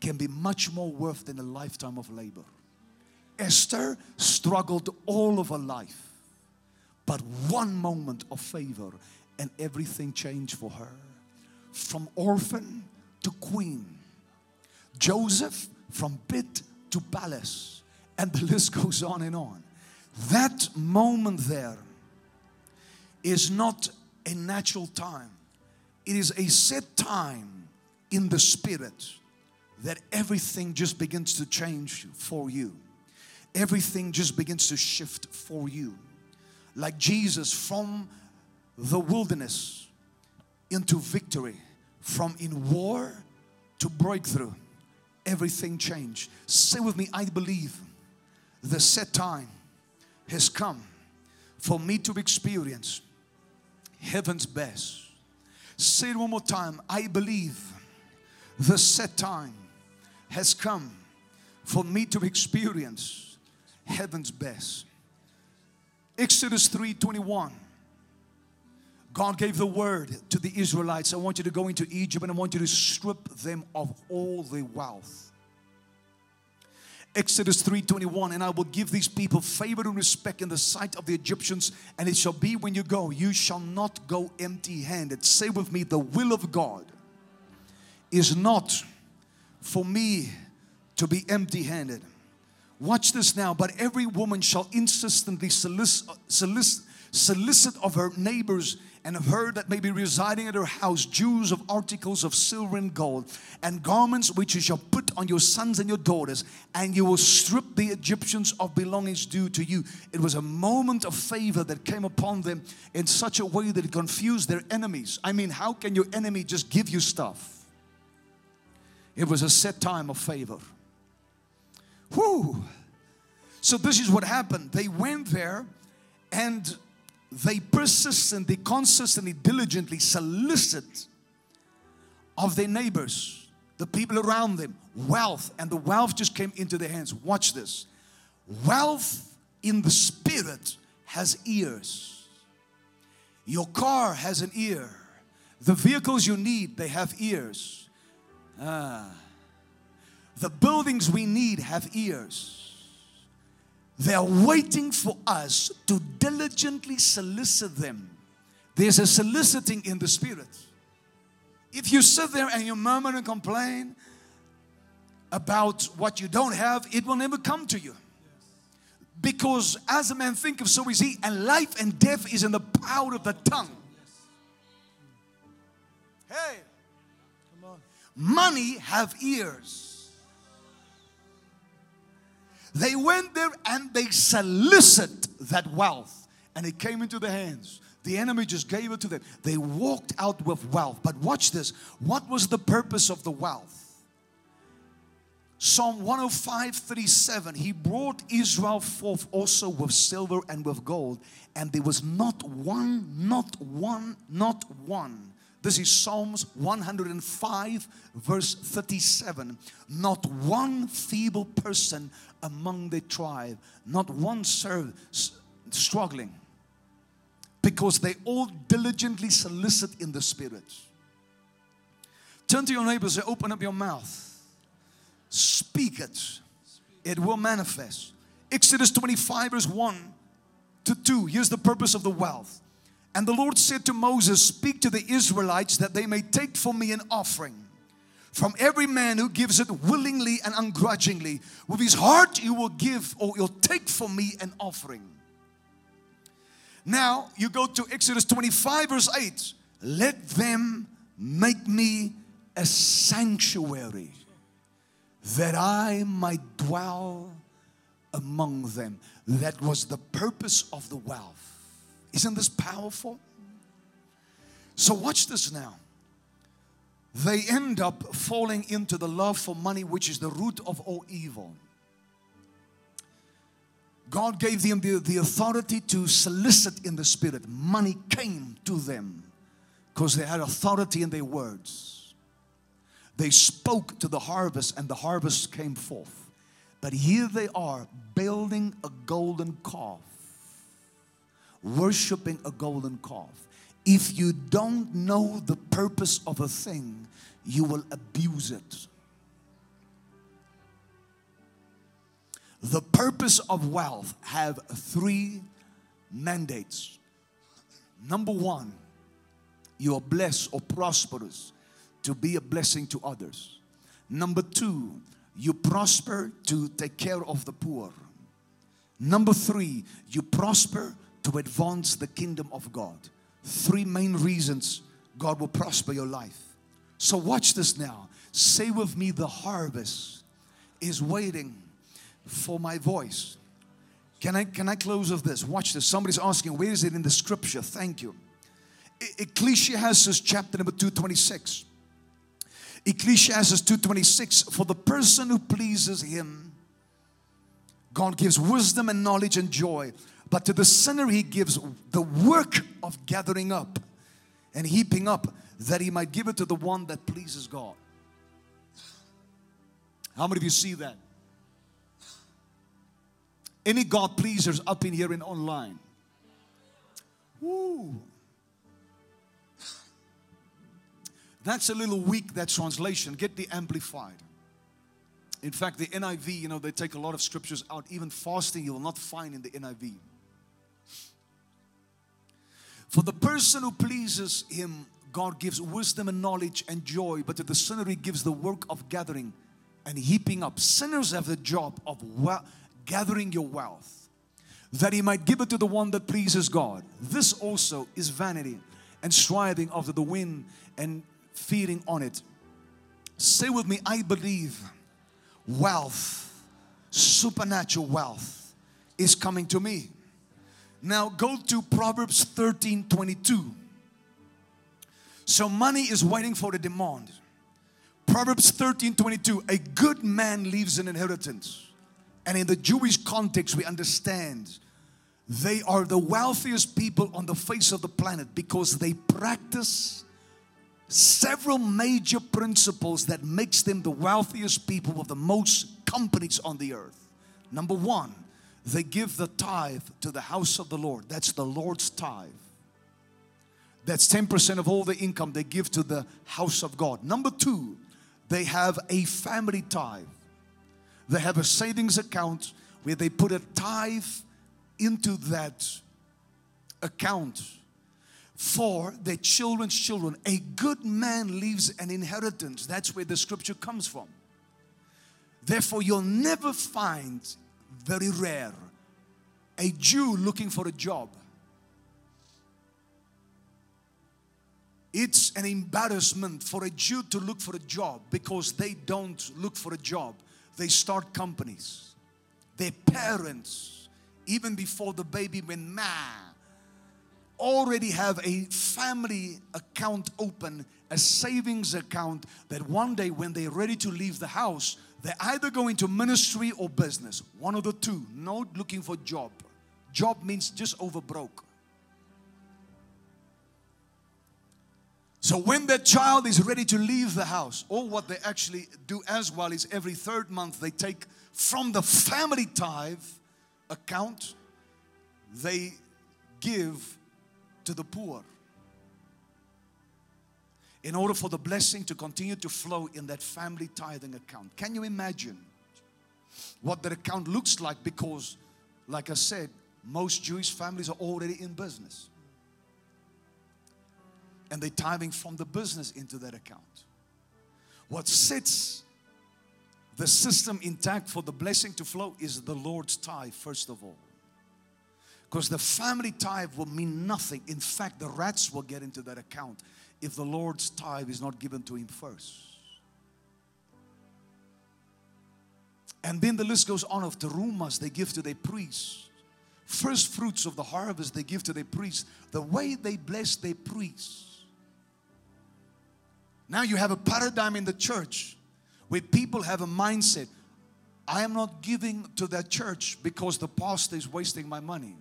can be much more worth than a lifetime of labor. Esther struggled all of her life, but one moment of favor and everything changed for her from orphan to queen, Joseph from pit to palace, and the list goes on and on. That moment there is not a natural time, it is a set time in the spirit that everything just begins to change for you. Everything just begins to shift for you. Like Jesus from the wilderness into victory, from in war to breakthrough. Everything changed. Say with me, I believe the set time has come for me to experience heaven's best. Say it one more time. I believe the set time has come for me to experience heaven's best. Exodus 3:21 God gave the word to the Israelites I want you to go into Egypt and I want you to strip them of all their wealth. Exodus 3:21 and I will give these people favor and respect in the sight of the Egyptians and it shall be when you go you shall not go empty-handed. Say with me the will of God is not for me to be empty-handed. Watch this now but every woman shall insistently solicit, solicit, solicit of her neighbors and of her that may be residing at her house Jews of articles of silver and gold and garments which you shall put on your sons and your daughters and you will strip the Egyptians of belongings due to you. It was a moment of favor that came upon them in such a way that it confused their enemies. I mean how can your enemy just give you stuff? It was a set time of favor. Whew. so this is what happened. They went there and they persistently, consistently, diligently solicit of their neighbors, the people around them, wealth, and the wealth just came into their hands. Watch this wealth in the spirit has ears. Your car has an ear. The vehicles you need, they have ears. Ah. The buildings we need have ears. They are waiting for us to diligently solicit them. There's a soliciting in the spirit. If you sit there and you murmur and complain about what you don't have, it will never come to you. Because as a man thinketh, so is he, and life and death is in the power of the tongue. Hey, come on. Money have ears. They went there and they solicit that wealth, and it came into their hands. The enemy just gave it to them. They walked out with wealth. But watch this. What was the purpose of the wealth? Psalm 105 37 He brought Israel forth also with silver and with gold, and there was not one, not one, not one. This is Psalms 105, verse 37. Not one feeble person among the tribe, not one serve, struggling, because they all diligently solicit in the Spirit. Turn to your neighbors and open up your mouth. Speak it, it will manifest. Exodus 25, verse 1 to 2. Here's the purpose of the wealth. And the Lord said to Moses, Speak to the Israelites that they may take for me an offering. From every man who gives it willingly and ungrudgingly, with his heart you will give or you'll take for me an offering. Now you go to Exodus 25, verse 8. Let them make me a sanctuary that I might dwell among them. That was the purpose of the wealth. Isn't this powerful? So, watch this now. They end up falling into the love for money, which is the root of all evil. God gave them the, the authority to solicit in the spirit. Money came to them because they had authority in their words. They spoke to the harvest, and the harvest came forth. But here they are building a golden calf, worshiping a golden calf. If you don't know the purpose of a thing, you will abuse it. The purpose of wealth have three mandates. Number one, you are blessed or prosperous to be a blessing to others. Number two, you prosper to take care of the poor. Number three, you prosper to advance the kingdom of God. Three main reasons God will prosper your life. So, watch this now. Say with me, the harvest is waiting for my voice. Can I, can I close with this? Watch this. Somebody's asking, where is it in the scripture? Thank you. Ecclesiastes chapter number 226. Ecclesiastes 2:26 for the person who pleases him God gives wisdom and knowledge and joy but to the sinner he gives the work of gathering up and heaping up that he might give it to the one that pleases God How many of you see that Any God pleasers up in here and online Woo That's a little weak, that translation. Get the amplified. In fact, the NIV, you know, they take a lot of scriptures out. Even fasting, you will not find in the NIV. For the person who pleases Him, God gives wisdom and knowledge and joy, but to the sinner, He gives the work of gathering and heaping up. Sinners have the job of gathering your wealth, that He might give it to the one that pleases God. This also is vanity and striving after the wind and feeding on it. Say with me, I believe wealth, supernatural wealth, is coming to me. Now go to Proverbs 13 22. So money is waiting for the demand. Proverbs 13 22. A good man leaves an inheritance. And in the Jewish context, we understand they are the wealthiest people on the face of the planet because they practice several major principles that makes them the wealthiest people of the most companies on the earth. Number one, they give the tithe to the house of the Lord. That's the Lord's tithe. That's 10% of all the income they give to the house of God. Number two, they have a family tithe. They have a savings account where they put a tithe into that account for their children's children. A good man leaves an inheritance. That's where the scripture comes from. Therefore, you'll never find, very rare, a Jew looking for a job. It's an embarrassment for a Jew to look for a job because they don't look for a job. They start companies. Their parents, even before the baby went ma, already have a family account open, a savings account that one day when they're ready to leave the house, they either go into ministry or business. One of the two. Not looking for job. Job means just over broke. So when that child is ready to leave the house, or what they actually do as well is every third month they take from the family tithe account, they give to the poor. In order for the blessing to continue to flow in that family tithing account. Can you imagine what that account looks like? Because, like I said, most Jewish families are already in business and they're tithing from the business into that account. What sets the system intact for the blessing to flow is the Lord's tithe, first of all. Because the family tithe will mean nothing. In fact, the rats will get into that account if the Lord's tithe is not given to him first. And then the list goes on of terumas they give to their priests. First fruits of the harvest they give to their priests. The way they bless their priests now you have a paradigm in the church where people have a mindset I am not giving to that church because the pastor is wasting my money.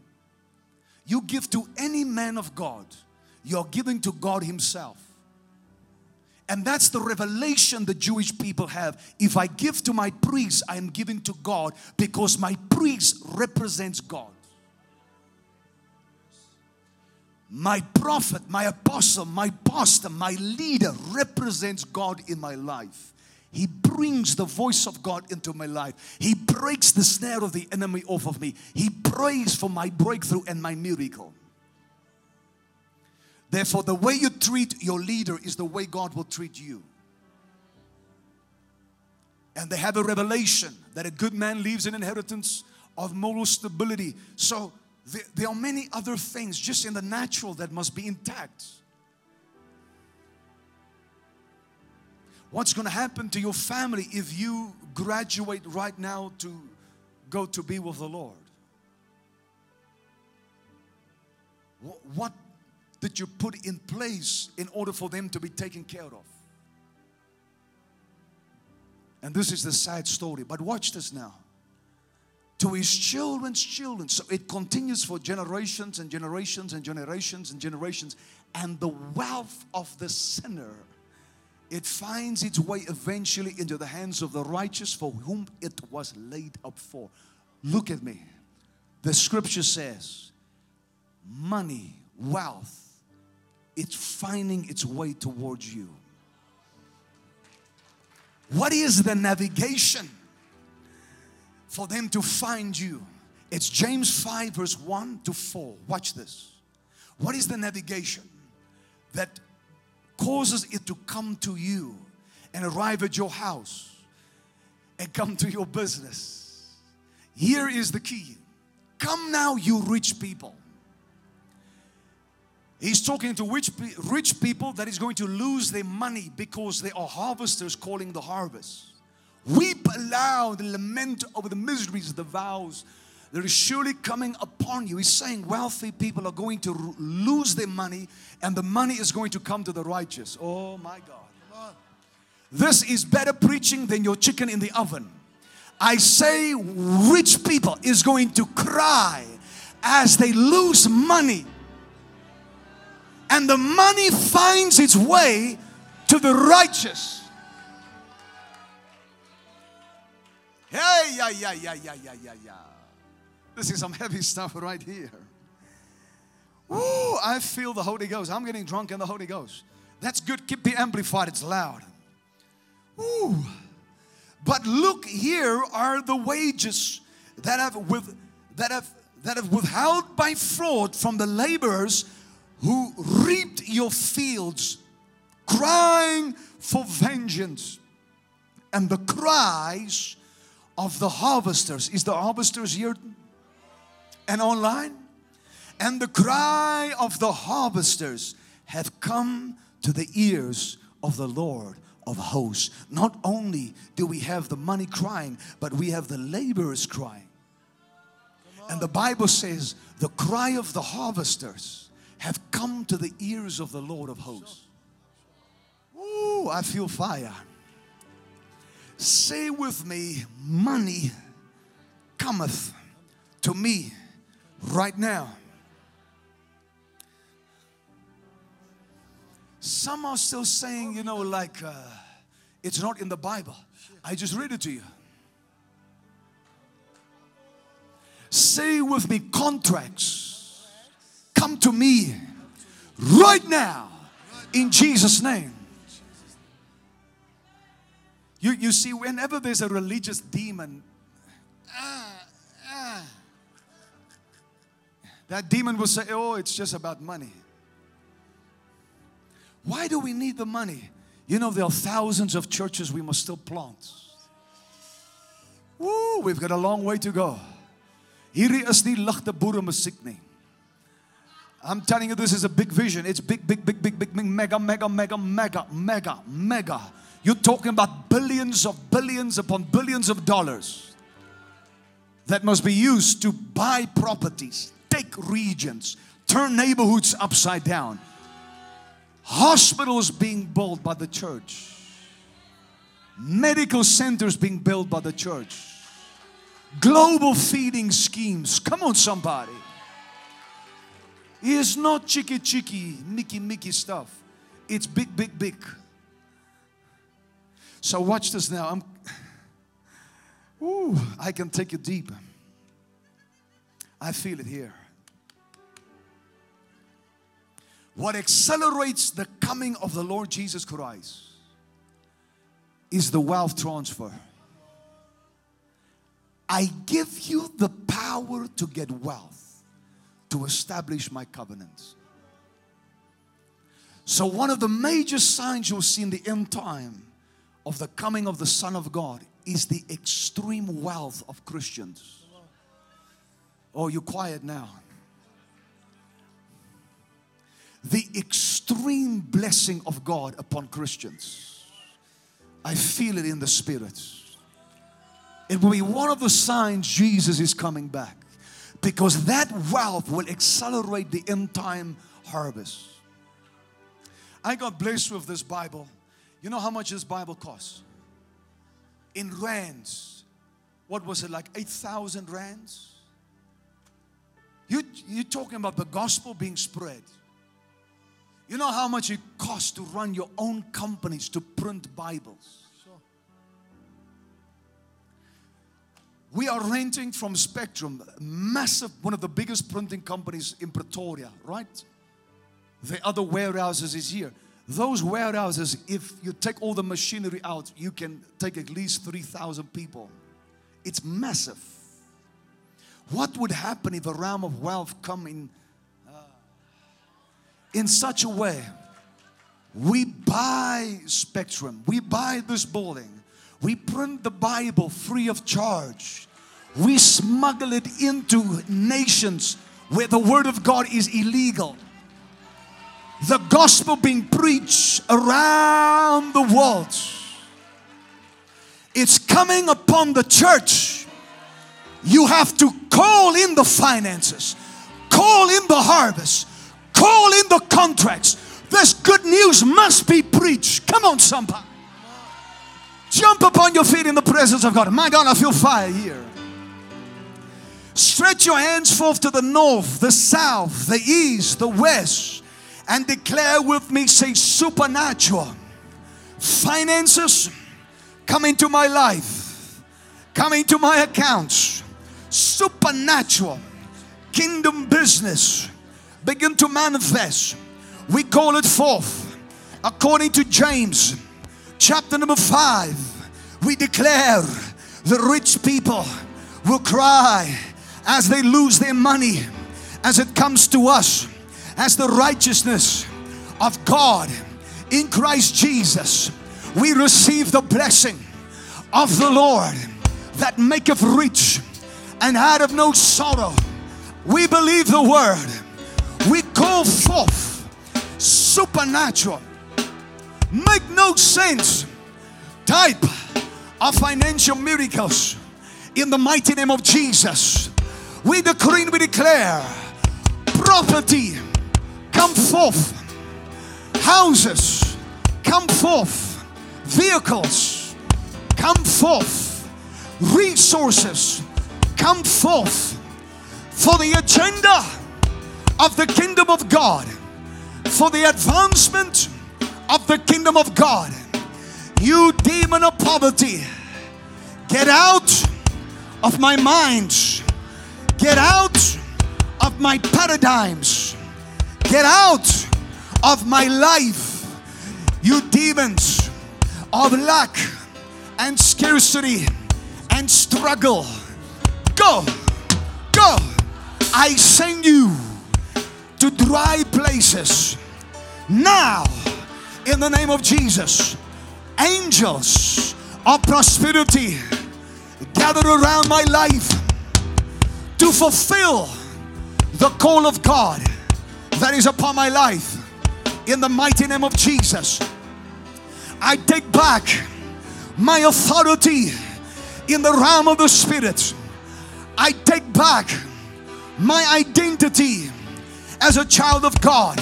You give to any man of God, you're giving to God Himself. And that's the revelation the Jewish people have. If I give to my priest, I am giving to God because my priest represents God. my prophet, my apostle, my pastor, my leader represents God in my life. He brings the voice of God into my life. He breaks the snare of the enemy off of me. He prays for my breakthrough and my miracle. Therefore, the way you treat your leader is the way God will treat you. And they have a revelation that a good man leaves an inheritance of moral stability. So there, there are many other things just in the natural that must be intact. What's going to happen to your family if you graduate right now to go to be with the Lord? What did you put in place in order for them to be taken care of? And this is the sad story, but watch this now to his children's children. So it continues for generations and generations and generations and generations. And the wealth of the sinner, it finds its way eventually into the hands of the righteous for whom it was laid up for. Look at me. The scripture says, money, wealth, it's finding its way towards you. What is the navigation? for them to find you. It's James 5, verse 1 to 4. Watch this. What is the navigation that causes it to come to you and arrive at your house and come to your business? Here is the key Come now, you rich people. He's talking to rich, rich people that is going to lose their money because they are harvesters calling the harvest. Weep aloud and lament over the miseries the vows that is surely coming upon you. He's saying wealthy people are going to lose their money and the money is going to come to the righteous. Oh my God. This is better preaching than your chicken in the oven. I say rich people is going to cry as they lose money and the money finds its way to the righteous. Hey, yeah, yeah, yeah, yeah, yeah, yeah, yeah. This is some heavy stuff right here. Ooh, I feel the Holy Ghost. I'm getting drunk in the Holy Ghost. That's good. Keep the amplified, it's loud. Ooh. But look, here are the wages that have with that have that have withheld by fraud from the laborers who reaped your fields, crying for vengeance. And the cries of the harvesters. Is the harvesters here and online? And the cry of the harvesters have come to the ears of the Lord of hosts. Not only do we have the money crying, but we have the laborers crying. And the Bible says, the cry of the harvesters have come to the ears of the Lord of hosts. Ooh, I feel fire. Say with me, money cometh to me right now. Some are still saying, you know, like uh, it's not in the Bible. I just read it to you. Say with me, contracts come to me right now in Jesus' name. You, you see, whenever there's a religious demon, ah, ah, that demon will say, Oh, it's just about money. Why do we need the money? You know, there are thousands of churches we must still plant. Woo, we've got a long way to go. Hierdie is nie ligte boere. I'm telling you, this is a big vision. It's big, big, big, big, big, big, mega, mega, mega, mega, mega, mega. You're talking about billions of billions upon billions of dollars that must be used to buy properties, take regions, turn neighborhoods upside down hospitals being built by the church, medical centers being built by the church, global feeding schemes. Come on, somebody. It's not cheeky, cheeky, Mickey, Mickey stuff. It's big, big, big. So watch this now. I'm. Ooh, I can take you deep. I feel it here. What accelerates the coming of the Lord Jesus Christ is the wealth transfer. I give you the power to get wealth, to establish my covenants. So, one of the major signs you'll see in the end time of the coming of the Son of God is the extreme wealth of Christians. Oh, you're quiet now the extreme blessing of God upon Christians. I feel it in the spirit. It will be one of the signs Jesus is coming back because that wealth will accelerate the end time harvest. I got blessed with this Bible. You know how much this Bible costs? In rands. What was it, like 8,000 rands? You, you're talking about the gospel being spread. You know how much it costs to run your own companies to print Bibles? We are renting from Spectrum, massive, one of the biggest printing companies in Pretoria, right? The other warehouses is here. Those warehouses, if you take all the machinery out, you can take at least 3,000 people. It's massive. What would happen if a realm of wealth come in uh, in such a way we buy Spectrum, we buy this building, we print the Bible free of charge, we smuggle it into nations where the Word of God is illegal. The gospel being preached around the world. It's coming upon the church. You have to call in the finances, call in the harvest, call in the contracts. This good news must be preached. Come on, somebody. Jump upon your feet in the presence of God. My God, I feel fire here. Stretch your hands forth to the north, the south, the east, the west, and declare with me, say, supernatural finances come into my life, come into my accounts, supernatural kingdom business begin to manifest. We call it forth. According to James chapter number 5, we declare the rich people will cry as they lose their money as it comes to us as the righteousness of God in Christ Jesus. We receive the blessing of the Lord that maketh rich and out of no sorrow. We believe the word. We call forth supernatural, make no sense. Type of financial miracles in the mighty name of Jesus. We decree and we declare property come forth, houses come forth, vehicles come forth, resources come forth. For the agenda of the kingdom of God, for the advancement of the kingdom of God. You demon of poverty, get out of my mind, get out of my paradigms, get out of my life. You demons of lack and scarcity and struggle, go, go. I send you to dry places now in the name of Jesus. Angels of prosperity gather around my life to fulfill the call of God that is upon my life in the mighty name of Jesus. I take back my authority in the realm of the spirit. I take back my identity as a child of God.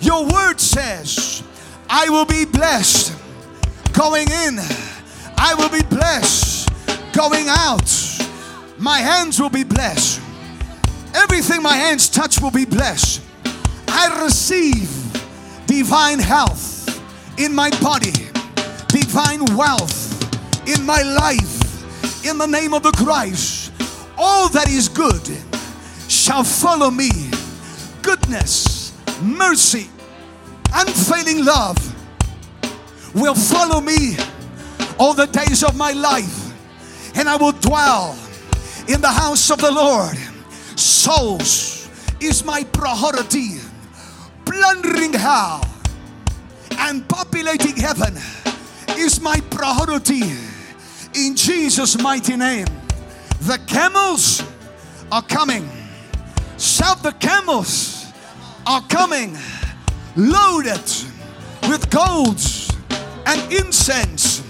Your word says, I will be blessed going in, I will be blessed going out. My hands will be blessed. Everything my hands touch will be blessed. I receive divine health in my body, divine wealth in my life, in the name of the Christ. All that is good shall follow me goodness, mercy, unfailing love will follow me all the days of my life, and I will dwell in the house of the Lord. Souls is my priority, plundering hell and populating heaven is my priority in Jesus' mighty name. The camels are coming. Shout, the camels are coming loaded with golds and incense,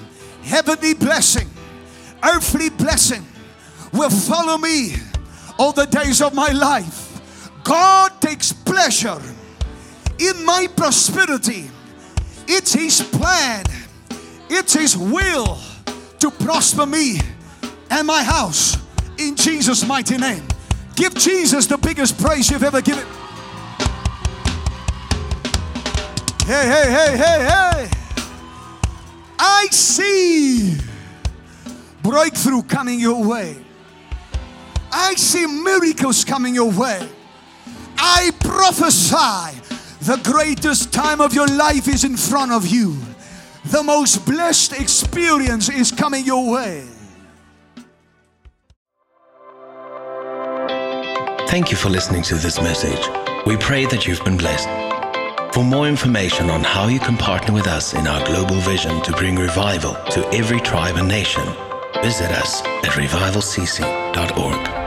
heavenly blessing, earthly blessing will follow me all the days of my life. God takes pleasure in my prosperity. It's His plan, it's His will to prosper me and my house in Jesus' mighty name. Give Jesus the biggest praise you've ever given. Hey, hey, hey, hey, hey. I see breakthrough coming your way. I see miracles coming your way. I prophesy the greatest time of your life is in front of you. The most blessed experience is coming your way. Thank you for listening to this message. We pray that you've been blessed. For more information on how you can partner with us in our global vision to bring revival to every tribe and nation, visit us at revivalcc.org.